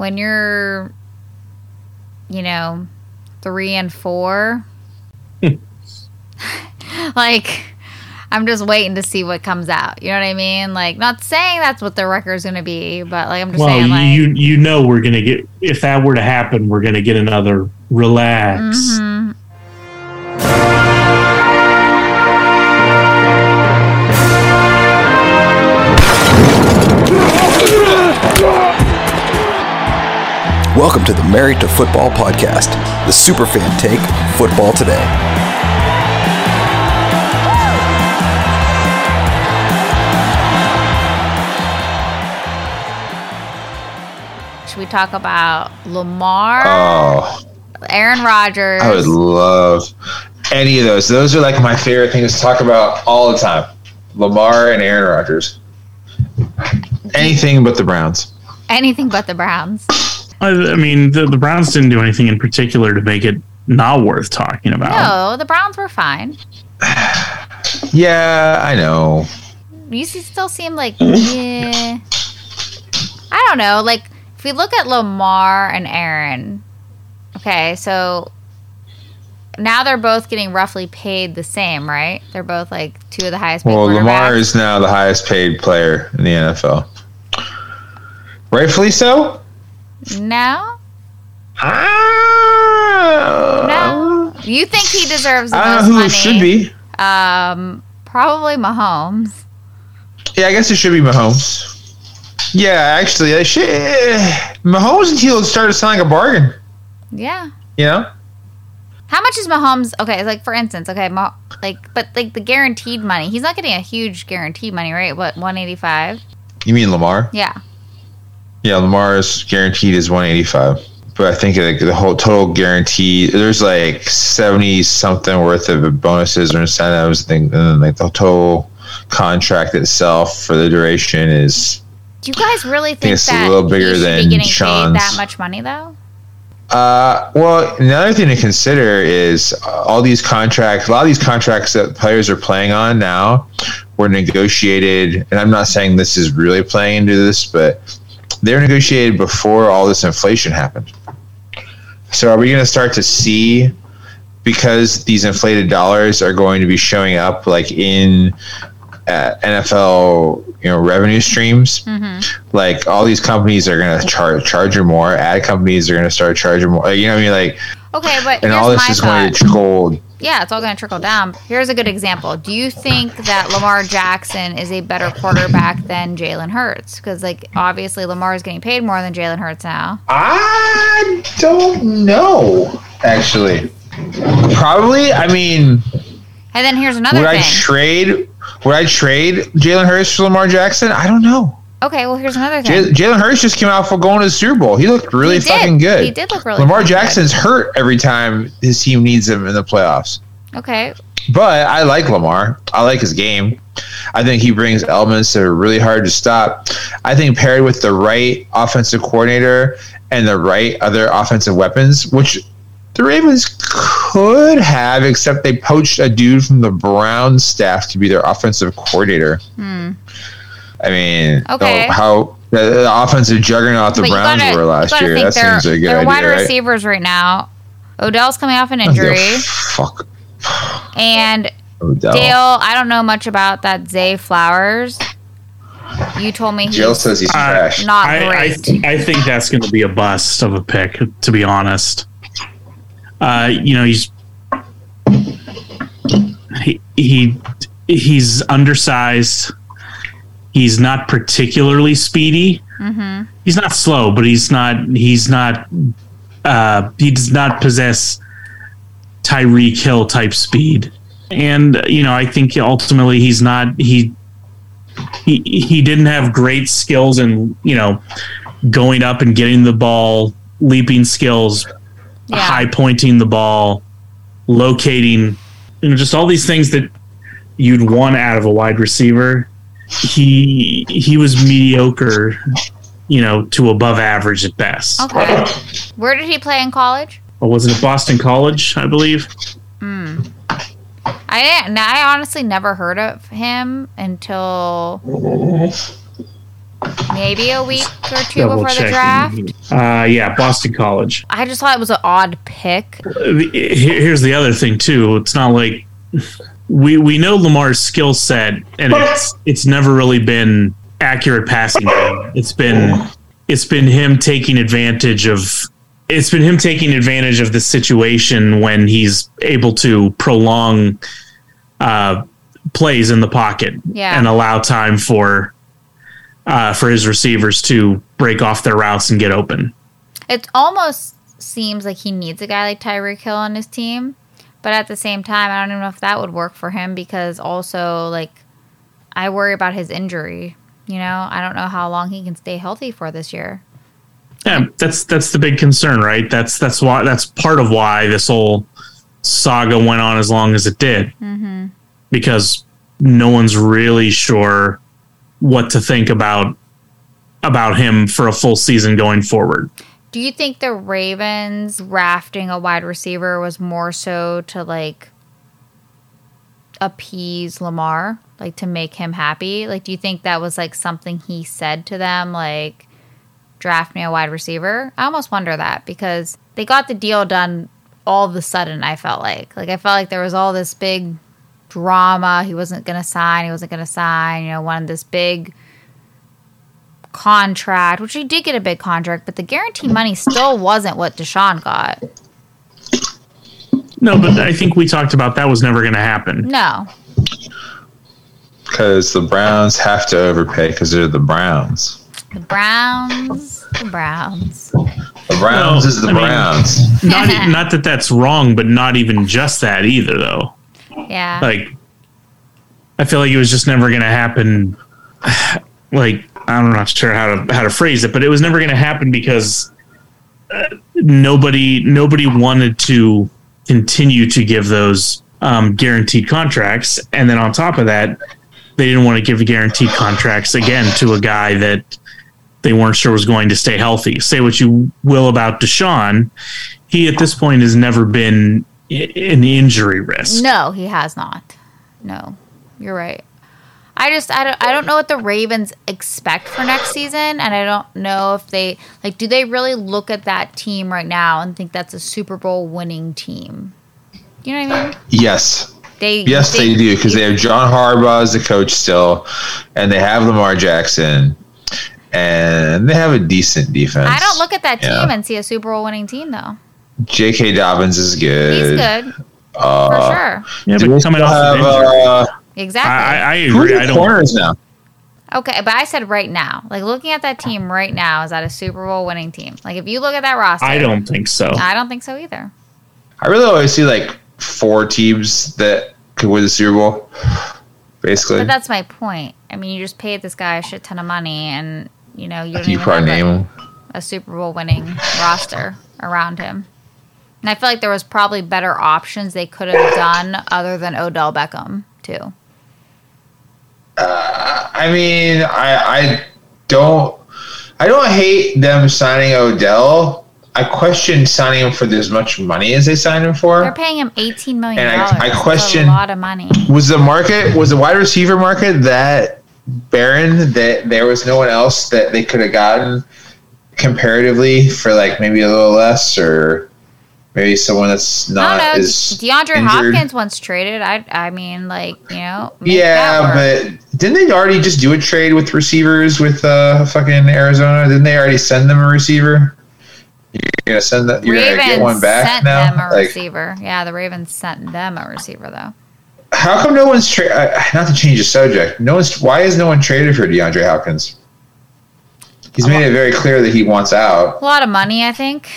when you're, you know, three and four, like, I'm just waiting to see what comes out. You know what I mean? Like, not saying that's what the record's going to be, but like, I'm just Well, saying, like, you you know we're gonna get if that were to happen, we're gonna get another relax. mhm. Welcome to the Married to Football podcast, the superfan take football today. should we talk about Lamar, Oh, Aaron Rodgers? I would love any of those. Those are like my favorite things to talk about all the time. Lamar and Aaron Rodgers. Anything but the Browns. anything but the Browns. I, I mean, the, the Browns didn't do anything in particular to make it not worth talking about. No, the Browns were fine. Yeah, I know. You still seem like yeah. I don't know. Like if we look at Lamar and Aaron, okay, so now they're both getting roughly paid the same, right? They're both like two of the highest paid Well, Lamar is now the highest paid player in the NFL. Rightfully so? No, Ah, no. You think he deserves the I most don't know who money? it should be. Um, probably Mahomes. Yeah, I guess it should be Mahomes. Yeah, actually, I should. Mahomes and Teal started to sound a bargain. Yeah. You know? How much is Mahomes? Okay, like for instance, okay, Mah- like but like the guaranteed money. He's not getting a huge guaranteed money, right? What one eighty five? You mean Lamar? Yeah. Yeah, Lamar is guaranteed is 185. But I think like the whole total guarantee, there's like 70 something worth of bonuses or incentives. And then like the total contract itself for the duration is Do you guys really think it's a that little bigger than be getting Sean's. paid that much money though? Uh, well, another thing to consider is all these contracts. A lot of these contracts that players are playing on now were negotiated, and I'm not saying this is really playing into this, but they're negotiated before all this inflation happened. So, are we going to start to see because these inflated dollars are going to be showing up like in uh, NFL, you know, revenue streams? Mm-hmm. like all these companies are going to charge charge you more. Ad companies are going to start charging more. You know what I mean? Like, Okay, but and all this is going to trickle. Yeah, it's all going to trickle down. Here's a good example. Do you think that Lamar Jackson is a better quarterback than Jalen Hurts? Because like obviously Lamar is getting paid more than Jalen Hurts now. I don't know. Actually, probably. I mean, And then here's another would thing. I trade? Would I trade Jalen Hurts for Lamar Jackson? I don't know. Okay, well here's another thing. Jalen Hurts just came out for going to the Super Bowl. He looked really He fucking good. He did look really Lamar fucking good. Jackson's hurt every time his team needs him in the playoffs. Okay, But I like Lamar. I like his game. I think he brings elements that are really hard to stop. I think paired with the right offensive coordinator and the right other offensive weapons, which the Ravens could have, except they poached a dude from the Browns staff to be their offensive coordinator. Hmm. I mean, Okay. oh, how the, the offensive juggernaut the but Browns gotta, were last you year. think That they're, seems a good they're idea, wide right? receivers right now. Odell's coming off an Oh, injury, Fuck. and Odell. Dale. I don't know much about that Zay Flowers. You told me he's Jill says he's Uh, trash. not I, I, great. th- I think that's going to be a bust of a pick, to be honest. Uh, you know, he's he, he he's undersized. He's not particularly speedy. hmm He's not slow, but he's not he's not uh, he does not possess Tyreek Hill type speed. And you know, I think ultimately he's not he he he didn't have great skills in you know going up and getting the ball, leaping skills, Yeah. high pointing the ball, locating, you know, just all these things that you'd want out of a wide receiver. He he was mediocre, you know, to above average at best. Okay. Where did he play in college? Or was it at Boston College, I believe? Hmm. I didn't. I honestly never heard of him until maybe a week or two Double before the draft. Uh, yeah, Boston College. I just thought it was an odd pick. Here's the other thing too. It's not like we we know Lamar's skill set, and it's it's never really been accurate passing. It's been it's been him taking advantage of it's been him taking advantage of the situation when he's able to prolong uh, plays in the pocket Yeah. and allow time for uh, for his receivers to break off their routes and get open. It almost seems like he needs a guy like Tyreek Hill on his team, but at the same time, I don't even know if that would work for him because also like I worry about his injury. You know, I don't know how long he can stay healthy for this year. Yeah, that's that's the big concern, right? That's that's why that's part of why this whole saga went on as long as it did, mm-hmm. because no one's really sure what to think about about him for a full season going forward. Do you think the Ravens rafting a wide receiver was more so to like appease Lamar, like to make him happy? Like, do you think that was like something he said to them, like draft me a wide receiver? I almost wonder that because they got the deal done all of a sudden. I felt like, like I felt like there was all this big drama. He wasn't gonna sign. He wasn't gonna sign. You know, wanted this big contract, which he did get a big contract, but the guarantee money still wasn't what Deshaun got. No, but I think we talked about that was never going to happen. No. Because the Browns have to overpay because they're the Browns. The Browns. The Browns. The Browns Well, is the I mean- Browns. Not e- not that that's wrong, but not even just that either, though. Yeah. like I feel like it was just never going to happen. Like I'm not sure how to how to phrase it, but it was never going to happen because uh, nobody nobody wanted to continue to give those um, guaranteed contracts, and then on top of that, they didn't want to give guaranteed contracts again to a guy that they weren't sure was going to stay healthy. Say what you will about Deshaun, he at this point has never been an injury risk. no, he has not. No. You're right. I just I don't I don't know what the Ravens expect for next season and I don't know if they like do they really look at that team right now and think that's a Super Bowl winning team? You know what I mean? Yes. They Yes, they, do because they have John Harbaugh as the coach still, and they have Lamar Jackson, and they have a decent defense. I don't look at that team Yeah. and see a Super Bowl winning team though. J.K. Dobbins is good. He's good. Uh, for sure. Yeah, but we coming off of have, injury. uh, Exactly. I, I who are agree. I don't. corners now? Okay, but I said right now. Like looking at that team right now, is that a Super Bowl winning team? Like if you look at that roster, I don't think so. I don't think so either. I really always see like four teams that could win the Super Bowl. Basically, But that's my point. I mean, you just paid this guy a shit ton of money, and you know you don't you even probably have name a, a Super Bowl winning roster around him. And I feel like there was probably better options they could have done other than Odell Beckham too. I mean, I I don't I don't hate them signing Odell. I question signing him for as much money as they signed him for. They're paying him eighteen million And And I- I question- a lot of money. Was the market was the wide receiver market that barren that there was no one else that they could have gotten comparatively for like maybe a little less or maybe someone that's I not don't know. as DeAndre injured? Hopkins once traded. I I mean, like you know. Yeah, but didn't they already just do a trade with receivers with uh fucking Arizona? Didn't they already send them a receiver? You're gonna send that. You're Ravens gonna get one back sent now. them a Like, receiver. Yeah, the Ravens sent them a receiver though. how come no one's tra- uh, Not to change the subject. No one's. Why is no one traded for DeAndre Hopkins? He's made it very clear that he wants out. A lot of money, I think.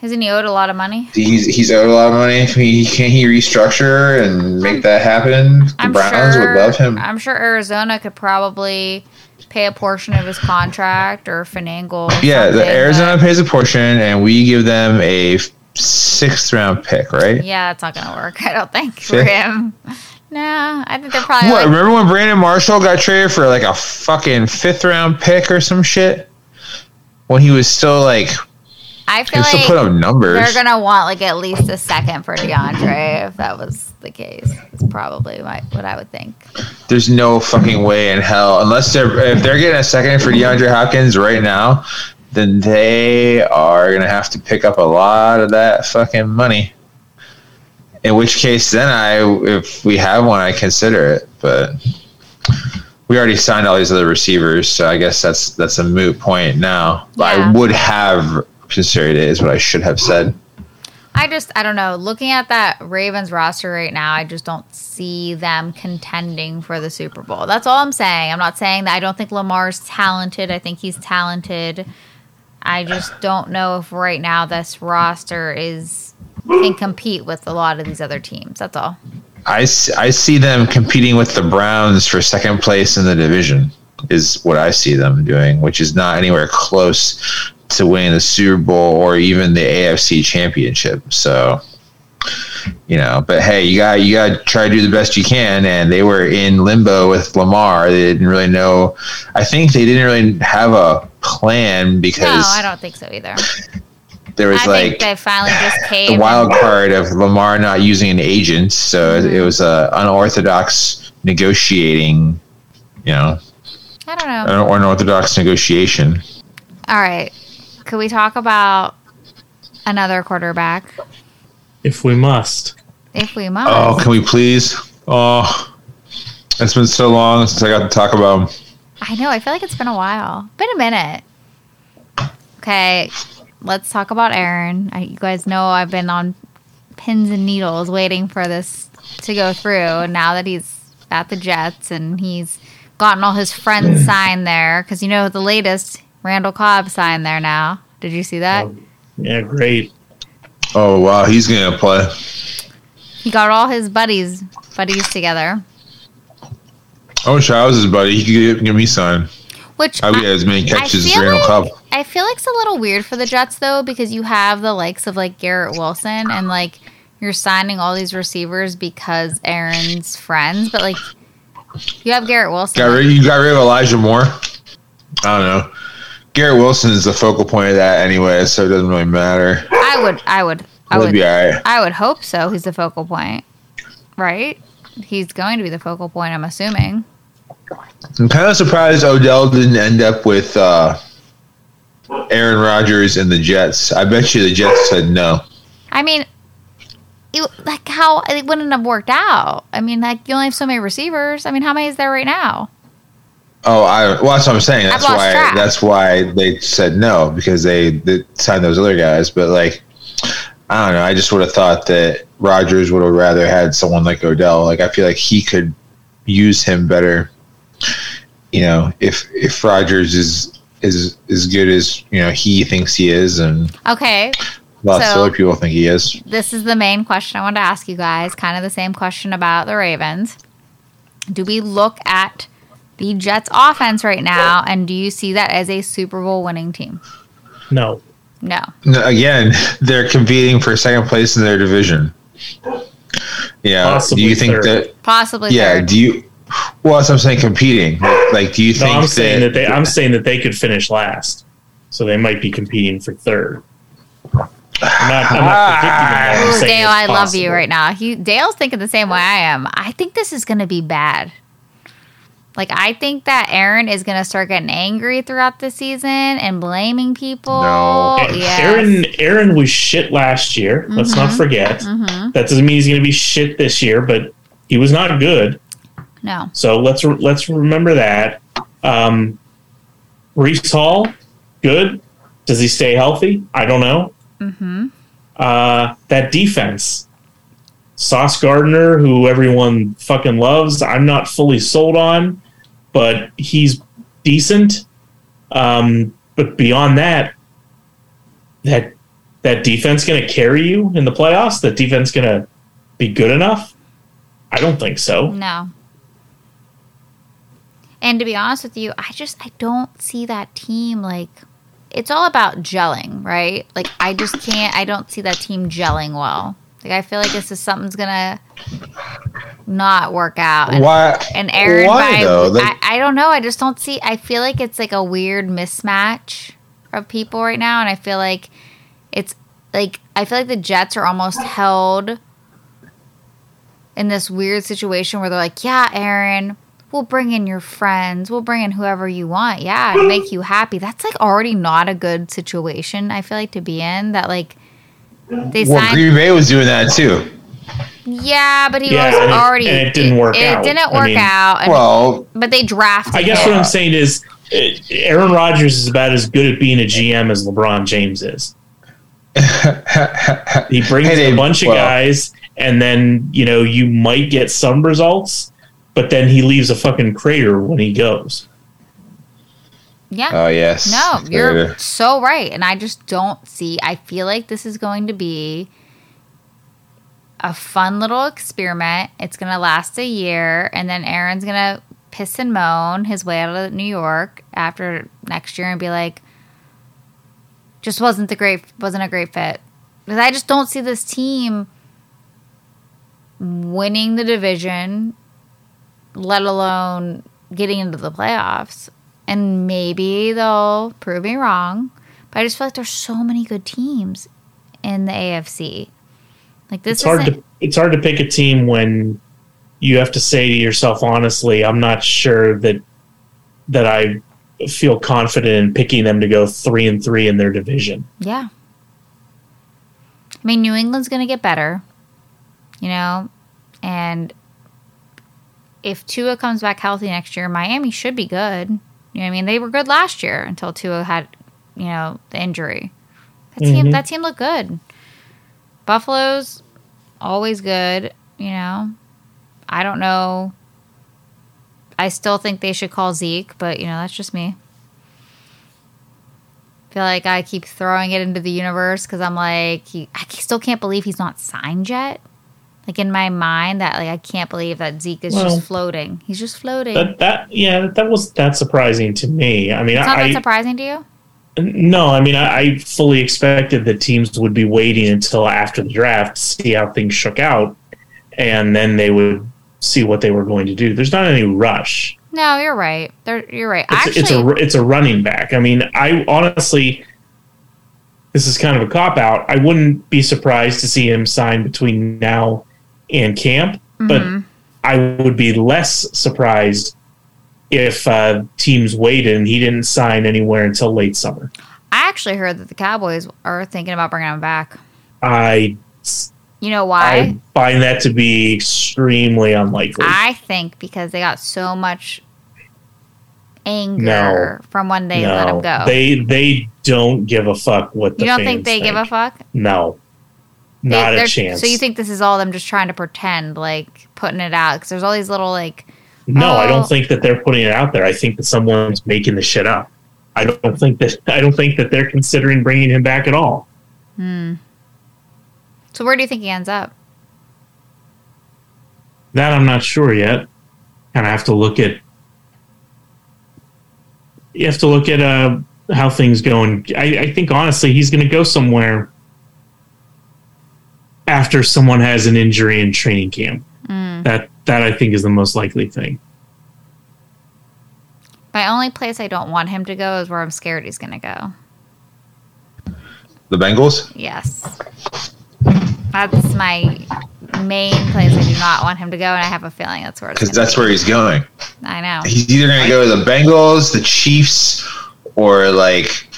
Isn't he owed a lot of money? He's he's owed a lot of money. He can he restructure and make that happen. The I'm Browns sure, would love him. I'm sure Arizona could probably pay a portion of his contract or finagle. Yeah, the Arizona but- pays a portion, and we give them a sixth round pick, right? Yeah, that's not gonna work. I don't think for him. No, I think they're probably What? like, Remember when Brandon Marshall got traded for like a fucking fifth round pick or some shit? When he was still like I feel like put up numbers. they're gonna want like at least a second for DeAndre if that was the case. It's probably my, what I would think. There's no fucking way in hell unless they're if they're getting a second for DeAndre Hopkins right now, then they are gonna have to pick up a lot of that fucking money. In which case, then I, if we have one, I consider it. But we already signed all these other receivers, so I guess that's that's a moot point now. Yeah. I would have considered it, is what I should have said. I just I don't know. Looking at that Ravens roster right now, I just don't see them contending for the Super Bowl. That's all I'm saying. I'm not saying that I don't think Lamar's talented. I think he's talented. I just don't know if right now this roster is can compete with a lot of these other teams. That's all. I, I see them competing with the Browns for second place in the division is what I see them doing, which is not anywhere close to win the Super Bowl or even the AFC Championship. So, you know, but hey, you got you got to try to do the best you can. And they were in limbo with Lamar. They didn't really know. I think they didn't really have a plan because. No, I don't think so either. there was I like think they finally just caved. the wild card of Lamar not using an agent, so Mm-hmm. it was a unorthodox negotiating, you know, I don't know. an unorthodox negotiation. All right. Could we talk about another quarterback If we must. if we must? Oh, can we please? Oh, it's been so long since I got to talk about him. I know. I feel like it's been a while. Been a minute. Okay, let's talk about Aaron. I, you guys know I've been on pins and needles waiting for this to go through. And now that he's at the Jets and he's gotten all his friends hmm. signed there, because you know the latest Randall Cobb signed there now. Did you see that? Oh, yeah, great. Oh wow, he's gonna play. He got all his buddies buddies together, I wish I was his buddy. He could give, give me sign. which I would I- get as many catches as Randall like- Cobb. I feel like it's a little weird for the Jets though because you have the likes of like Garrett Wilson and like you're signing all these receivers because Aaron's friends, but like you have Garrett Wilson. Got rid, you got rid of Elijah Moore. I don't know. Garrett Wilson is the focal point of that anyway, so it doesn't really matter. I would, I would, I He'll would, be all right. I would hope so. He's the focal point, right? He's going to be the focal point. I'm assuming. I'm kind of surprised Odell didn't end up with uh, Aaron Rodgers and the Jets. I bet you the Jets said no. I mean, it, like how it wouldn't have worked out. I mean, like you only have so many receivers. I mean, how many is there right now? Oh, I well, that's what I'm saying. That's why. track. That's why they said no because they, they signed those other guys. But like, I don't know. I just would have thought that Rodgers would have rather had someone like Odell. Like, I feel like he could use him better. You know, if if Rodgers is is as good as you know he thinks he is, and Okay, lots of other people think he is. this is the main question I want to ask you guys. Kind of the same question about the Ravens. Do we look at the Jets offense right now and do you see that as a Super Bowl winning team? No. No. No, Again, they're competing for second place in their division. Yeah. Possibly do you think third. that? Possibly Yeah. third. Do you? Well, that's I'm saying. Competing. Like, like, do you No, think I'm saying that? that they I'm saying that they could finish last. So they might be competing for third. I'm not, I'm not ah. predicting them. I'm Ooh, Dale, it's I love you right now. He Dale's thinking the same way I am. I think this is going to be bad. Like I think that Aaron is going to start getting angry throughout the season and blaming people. No. Yes. Aaron Aaron was shit last year. Let's not forget. Mhm. That doesn't mean he's going to be shit this year, but he was not good. No. So let's re- let's remember that. Um, Breece Hall, good. Does he stay healthy? I don't know. Mm-hmm. Uh, that defense, Sauce Gardner, who everyone fucking loves, I'm not fully sold on, but he's decent. Um, but beyond that, that that defense going to carry you in the playoffs? That defense going to be good enough? I don't think so. No. And to be honest with you, I just I don't see that team like it's all about gelling, right? Like I just can't I don't see that team gelling well. Like I feel like this is something's gonna not work out. And, Why? and Aaron Why by though? Like, I, I don't know. I just don't see I feel like it's like a weird mismatch of people right now and I feel like it's like I feel like the Jets are almost held in this weird situation where they're like, "Yeah, Aaron, we'll bring in your friends. We'll bring in whoever you want. Yeah, to make you happy." That's like already not a good situation. I feel like to be in that like they Well, signed. Green Bay was doing that too. Yeah, but he Yeah, was and it- already. and it didn't work It out. didn't I work mean- out. And, Well, but they drafted. I guess him. what I'm saying is uh, Aaron Rodgers is about as good at being a GM as LeBron James is. He brings Hey, in a Dave, bunch of guys, and then you know you might get some results, but then he leaves a fucking crater when he goes. Yeah. oh yes. No, you're so right. And I just don't see, I feel like this is going to be a fun little experiment. It's going to last a year. And then Aaron's going to piss and moan his way out of New York after next year and be like, just wasn't the great, wasn't a great fit. Because I just don't see this team winning the division, let alone getting into the playoffs and maybe they'll prove me wrong. But I just feel like there's so many good teams in the AFC. Like this It's hard to it's hard to pick a team when you have to say to yourself honestly, I'm not sure that that I feel confident in picking them to go three and three in their division. yeah. I mean, New England's going to get better, you know, and if Tua comes back healthy next year, Miami should be good. You know I mean? They were good last year until Tua had, you know, the injury. That team, Mhm. that team looked good. Buffalo's always good, you know. I don't know. I still think they should call Zeke, but you know that's just me. feel like I keep throwing it into the universe because I'm like, he, I still can't believe he's not signed yet. Like in my mind, that like I can't believe that Zeke is Well, just floating. He's just floating. That that yeah, that was that surprising to me. I mean, it's not I that surprising to you. No, I mean, I, I fully expected that teams would be waiting until after the draft to see how things shook out, and then they would see what they were going to do. There's not any rush. No, you're right. There, you're right. It's, Actually, it's a it's a running back. I mean, I honestly, this is kind of a cop out. I wouldn't be surprised to see him sign between now and camp, but Mm-hmm. I would be less surprised if uh, teams waited and he didn't sign anywhere until late summer. I actually heard that the Cowboys are thinking about bringing him back. I You know why? I find that to be extremely unlikely. I think because they got so much anger No. from when they no, let him go. they they don't give a fuck what the you don't think they give a fuck? No, not a they're- chance. So you think this is all them just trying to pretend, like putting it out? Because there's all these little like, No, I Oh. don't think that they're putting it out there. I think that someone's making the shit up. I don't think that I don't think that they're considering bringing him back at all. so where do you think he ends up? That I'm not sure yet. Kind of have to look at. You have to look at uh, how things go, and I, I think honestly he's going to go somewhere after someone has an injury in training camp. That that I think is the most likely thing. My only place I don't want him to go is where I'm scared he's going to go. The Bengals. Yes, that's my main place I do not want him to go, and I have a feeling that's where it's because that's be. where he's going. I know. He's either going to go to the Bengals, the Chiefs, or like,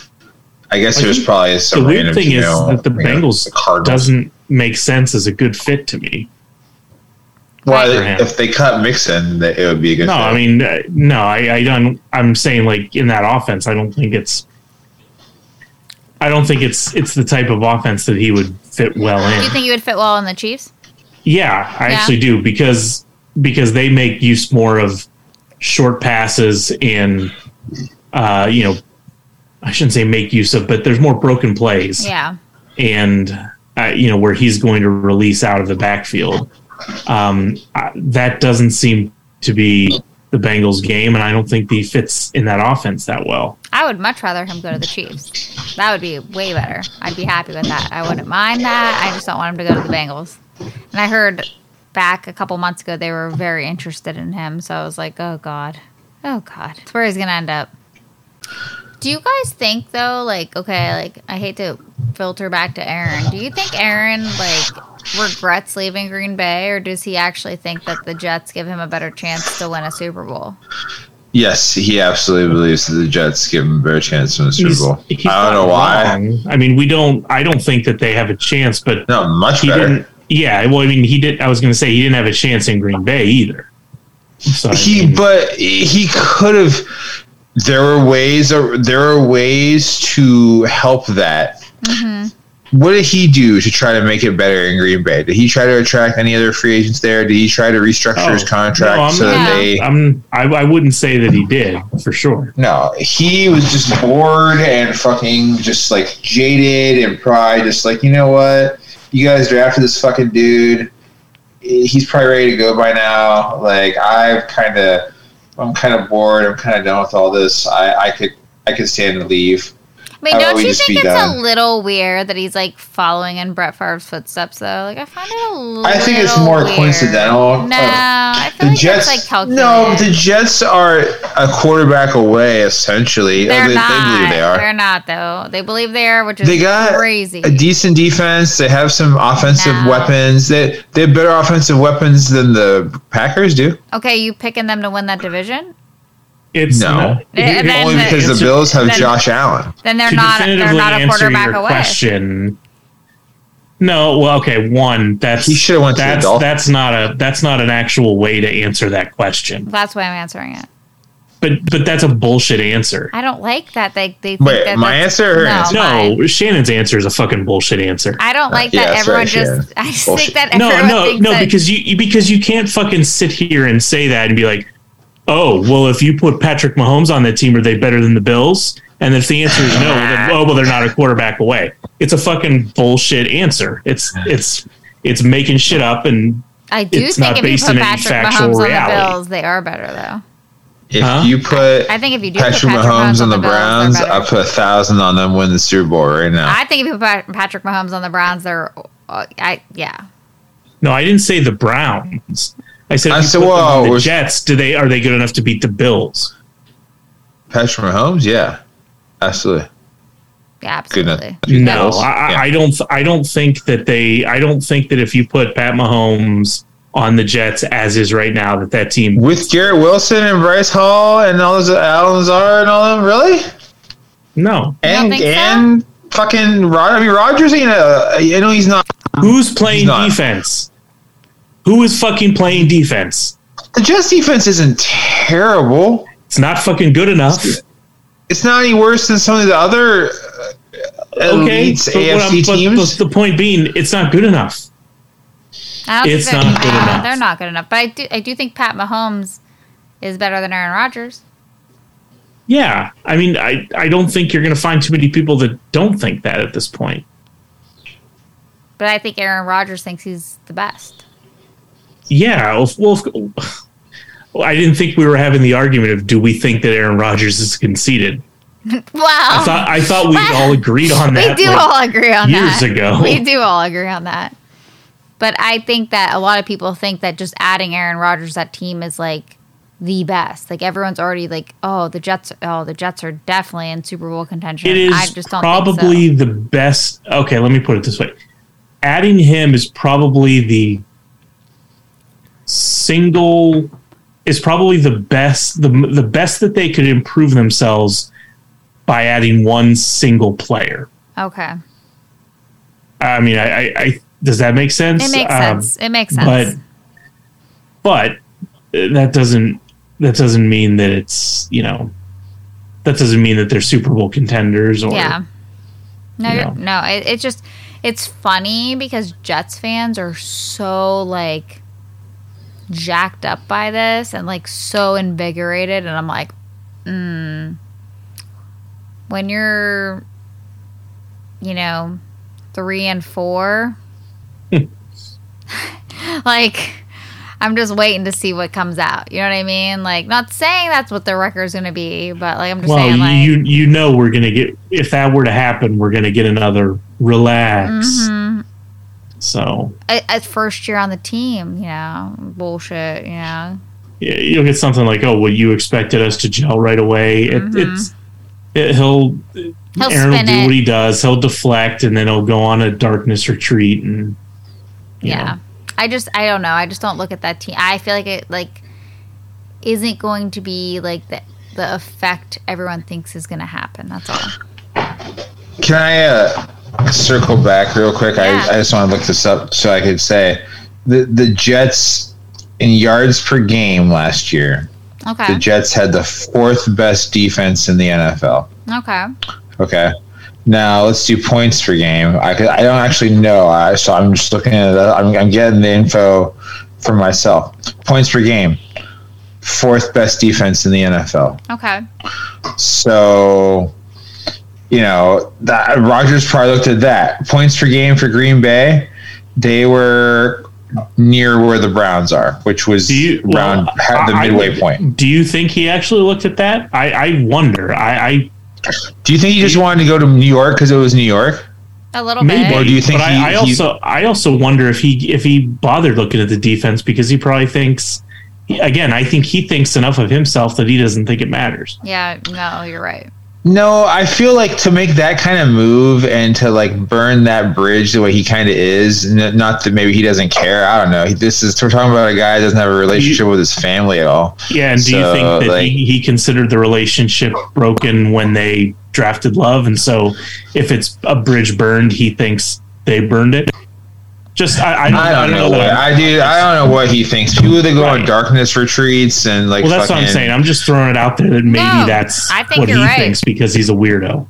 I guess I there's think probably some the weird random thing is you know, that the you know, Bengals the doesn't make sense as a good fit to me. Well, if they cut Mixon, that it would be a good. No, fit. I mean, uh, no, I, I don't. I'm saying like in that offense, I don't think it's. I don't think it's it's the type of offense that he would fit well in. Do you think he would fit well in the Chiefs? Yeah, I Yeah. actually do because because they make use more of short passes and uh, you know, I shouldn't say make use of, but there's more broken plays. Yeah. and uh, you know where he's going to release out of the backfield. Um, uh, that doesn't seem to be the Bengals' game, and I don't think he fits in that offense that well. I would much rather him go to the Chiefs. That would be way better. I'd be happy with that. I wouldn't mind that. I just don't want him to go to the Bengals. And I heard back a couple months ago they were very interested in him, so I was like, oh god, oh god, that's where he's gonna end up. Do you guys think though, like, okay, like I hate to filter back to Aaron. Do you think Aaron like regrets leaving Green Bay, or does he actually think that the Jets give him a better chance to win a Super Bowl? Yes, he absolutely believes that the Jets give him a better chance to win a Super He's- Bowl. he's I don't not know why. wrong. I mean, we don't. I don't think that they have a chance, but No, much he better. didn't. Yeah, well, I mean, he did. I was going to say he didn't have a chance in Green Bay either. So I he mean, but he could have there are ways there are ways to help that mm-hmm. What did he do to try to make it better in green bay? Did he try to attract any other free agents there? Did he try to restructure his Oh, contract no, so not- that they I'm. I, I wouldn't say that he did for sure. no he was just bored and fucking just like jaded and pride just like you know what? You guys drafted this fucking dude. He's probably ready to go by now. Like i've kind of i'm kind of bored. I'm kind of done with all this. I i could i could stand to leave I mean, don't you think it's done? a little weird that he's like following in Brett Favre's footsteps, though? Like, I find it a little. I think it's more weird. coincidental. No, Uh, I feel the like Jets, it's like calculated. no, the Jets are a quarterback away, essentially. They're Oh, they, not. they believe they are. They're not though. They believe they are, which is They got crazy. a decent defense. They have some offensive No. weapons. They they have better offensive weapons than the Packers do. okay, you picking them to win that division? It's No. not- And then Only the- because the answer- Bills have then- Josh Allen. Then they're to not. They're not a quarterback your away. question. No, well, okay. One, that's He should've went to the that's Dolphins. that's not a that's not an actual way to answer that question. That's why I'm answering it. But but that's a bullshit answer. I don't like that. They they think Wait, that my answer or her no, answer? mine. No, Shannon's answer is a fucking bullshit answer. I don't like yeah, that that's everyone right, Shannon. just. I just Bullshit. think that No, no, no, that, because you because you can't fucking sit here and say that and be like, oh, well, if you put Patrick Mahomes on that team, are they better than the Bills? And if the answer is no, then oh, well, they're not a quarterback away. It's a fucking bullshit answer. It's it's it's making shit up and I do it's think not if you put Patrick Mahomes on reality. the Bills, they are better though. If Huh? you put I think if you do put Patrick, Patrick Mahomes on the, Bills, Browns, they're I put a thousand on them win the Super Bowl right now. I think if you put Patrick Mahomes on the Browns, they're. Uh, I yeah. no, I didn't say the Browns. I said, I you said, put them on the Jets. Do they are they good enough to beat the Bills? Patrick Mahomes, yeah, absolutely. Yeah, absolutely. No, I, I- Yeah. I don't. I don't think that they. I don't think that if you put Pat Mahomes on the Jets as is right now, that that team. With Garrett Wilson and Bryce Hall and all those Allen Lazard and all them, really? No, And think so? and fucking Rod. I mean, Rodgers. You know, you know he's not. who's playing He's not. defense? Who is fucking playing defense? The Jets defense isn't terrible. It's not fucking good enough. It's not any worse than some of the other uh, Okay, elites but, what I'm- AFC but- teams. but the point being, it's not good enough. It's think not they're, good yeah, enough. They're not good enough. But I do. I do think Pat Mahomes is better than Aaron Rodgers. Yeah, I mean, I I don't think you're going to find too many people that don't think that at this point. But I think Aaron Rodgers thinks he's the best. Yeah, well, I didn't think we were having the argument of do we think that Aaron Rodgers is conceited. Wow. I thought I thought we all agreed on that. we do like, all agree on that. years that. ago. We do all agree on that. But I think that a lot of people think that just adding Aaron Rodgers that team is like the best. Like everyone's already like, oh, the Jets. Oh, the Jets are definitely in Super Bowl contention. It is I just don't probably so. the best. Okay, let me put it this way: adding him is probably the single is probably the best the the best that they could improve themselves by adding one single player. Okay, I mean, I, I, I does that make sense? it makes Um, sense. It makes sense. but but that doesn't that doesn't mean that it's you know that doesn't mean that they're Super Bowl contenders or yeah. No, you know. no. It, it just it's funny because Jets fans are so like jacked up by this and like so invigorated, and I'm like, mm, when you're, you know, three and four, like. I'm just waiting to see what comes out. You know what I mean? Like, not saying that's what the record's going to be, but like, I'm just Well, saying, like, you you know we're gonna get if that were to happen, we're gonna get another relax. Mhm. So a, a first year on the team, you know, bullshit, you know. yeah, you'll get something like, "Oh, well, you expected us to gel right away." It, Mhm. It's it, he'll He'll Aaron will do it. what he does. He'll deflect, and then he'll go on a darkness retreat, and yeah. know. I just I don't know. I just don't look at that team. I feel like it like isn't going to be like the the effect everyone thinks is going to happen. That's all. Can I uh, circle back real quick? Yeah. I, I just want to look this up so I could say the the Jets in yards per game last year. Okay. The Jets had the fourth best defense in the NFL. Okay. Okay. Now let's do points per game. I, could- I don't actually know. I so I'm just looking at it. I'm, I'm getting the info for myself. Points per game. Fourth best defense in the NFL. Okay. So, you know, that Rodgers probably looked at that. Points per game for Green Bay, they were near where the Browns are, which was Do you around well, had the I- I midway would- point. Do you think he actually looked at that? I, I wonder. I, I Do you think he just wanted to go to New York because it was New York? A little maybe, bit. Or do you think but he- I, I he- also I also wonder if he if he bothered looking at the defense because he probably thinks again I think he thinks enough of himself that he doesn't think it matters. Yeah, no, you're right. No, I feel like to make that kind of move and to like burn that bridge the way he kind of is, n- not that maybe he doesn't care. I don't know. He- This is we're talking about a guy that doesn't have a relationship with his family at all. Yeah, and do you think that like- he, he considered the relationship broken when they drafted Love, and so if it's a bridge burned, he thinks they burned it? Just I, I don't, I don't know that what I'm- do. I don't know what he thinks. People that go on darkness retreats and like well, that's what I'm saying. I'm just throwing it out there that maybe No, that's I think what he right. thinks because he's a weirdo.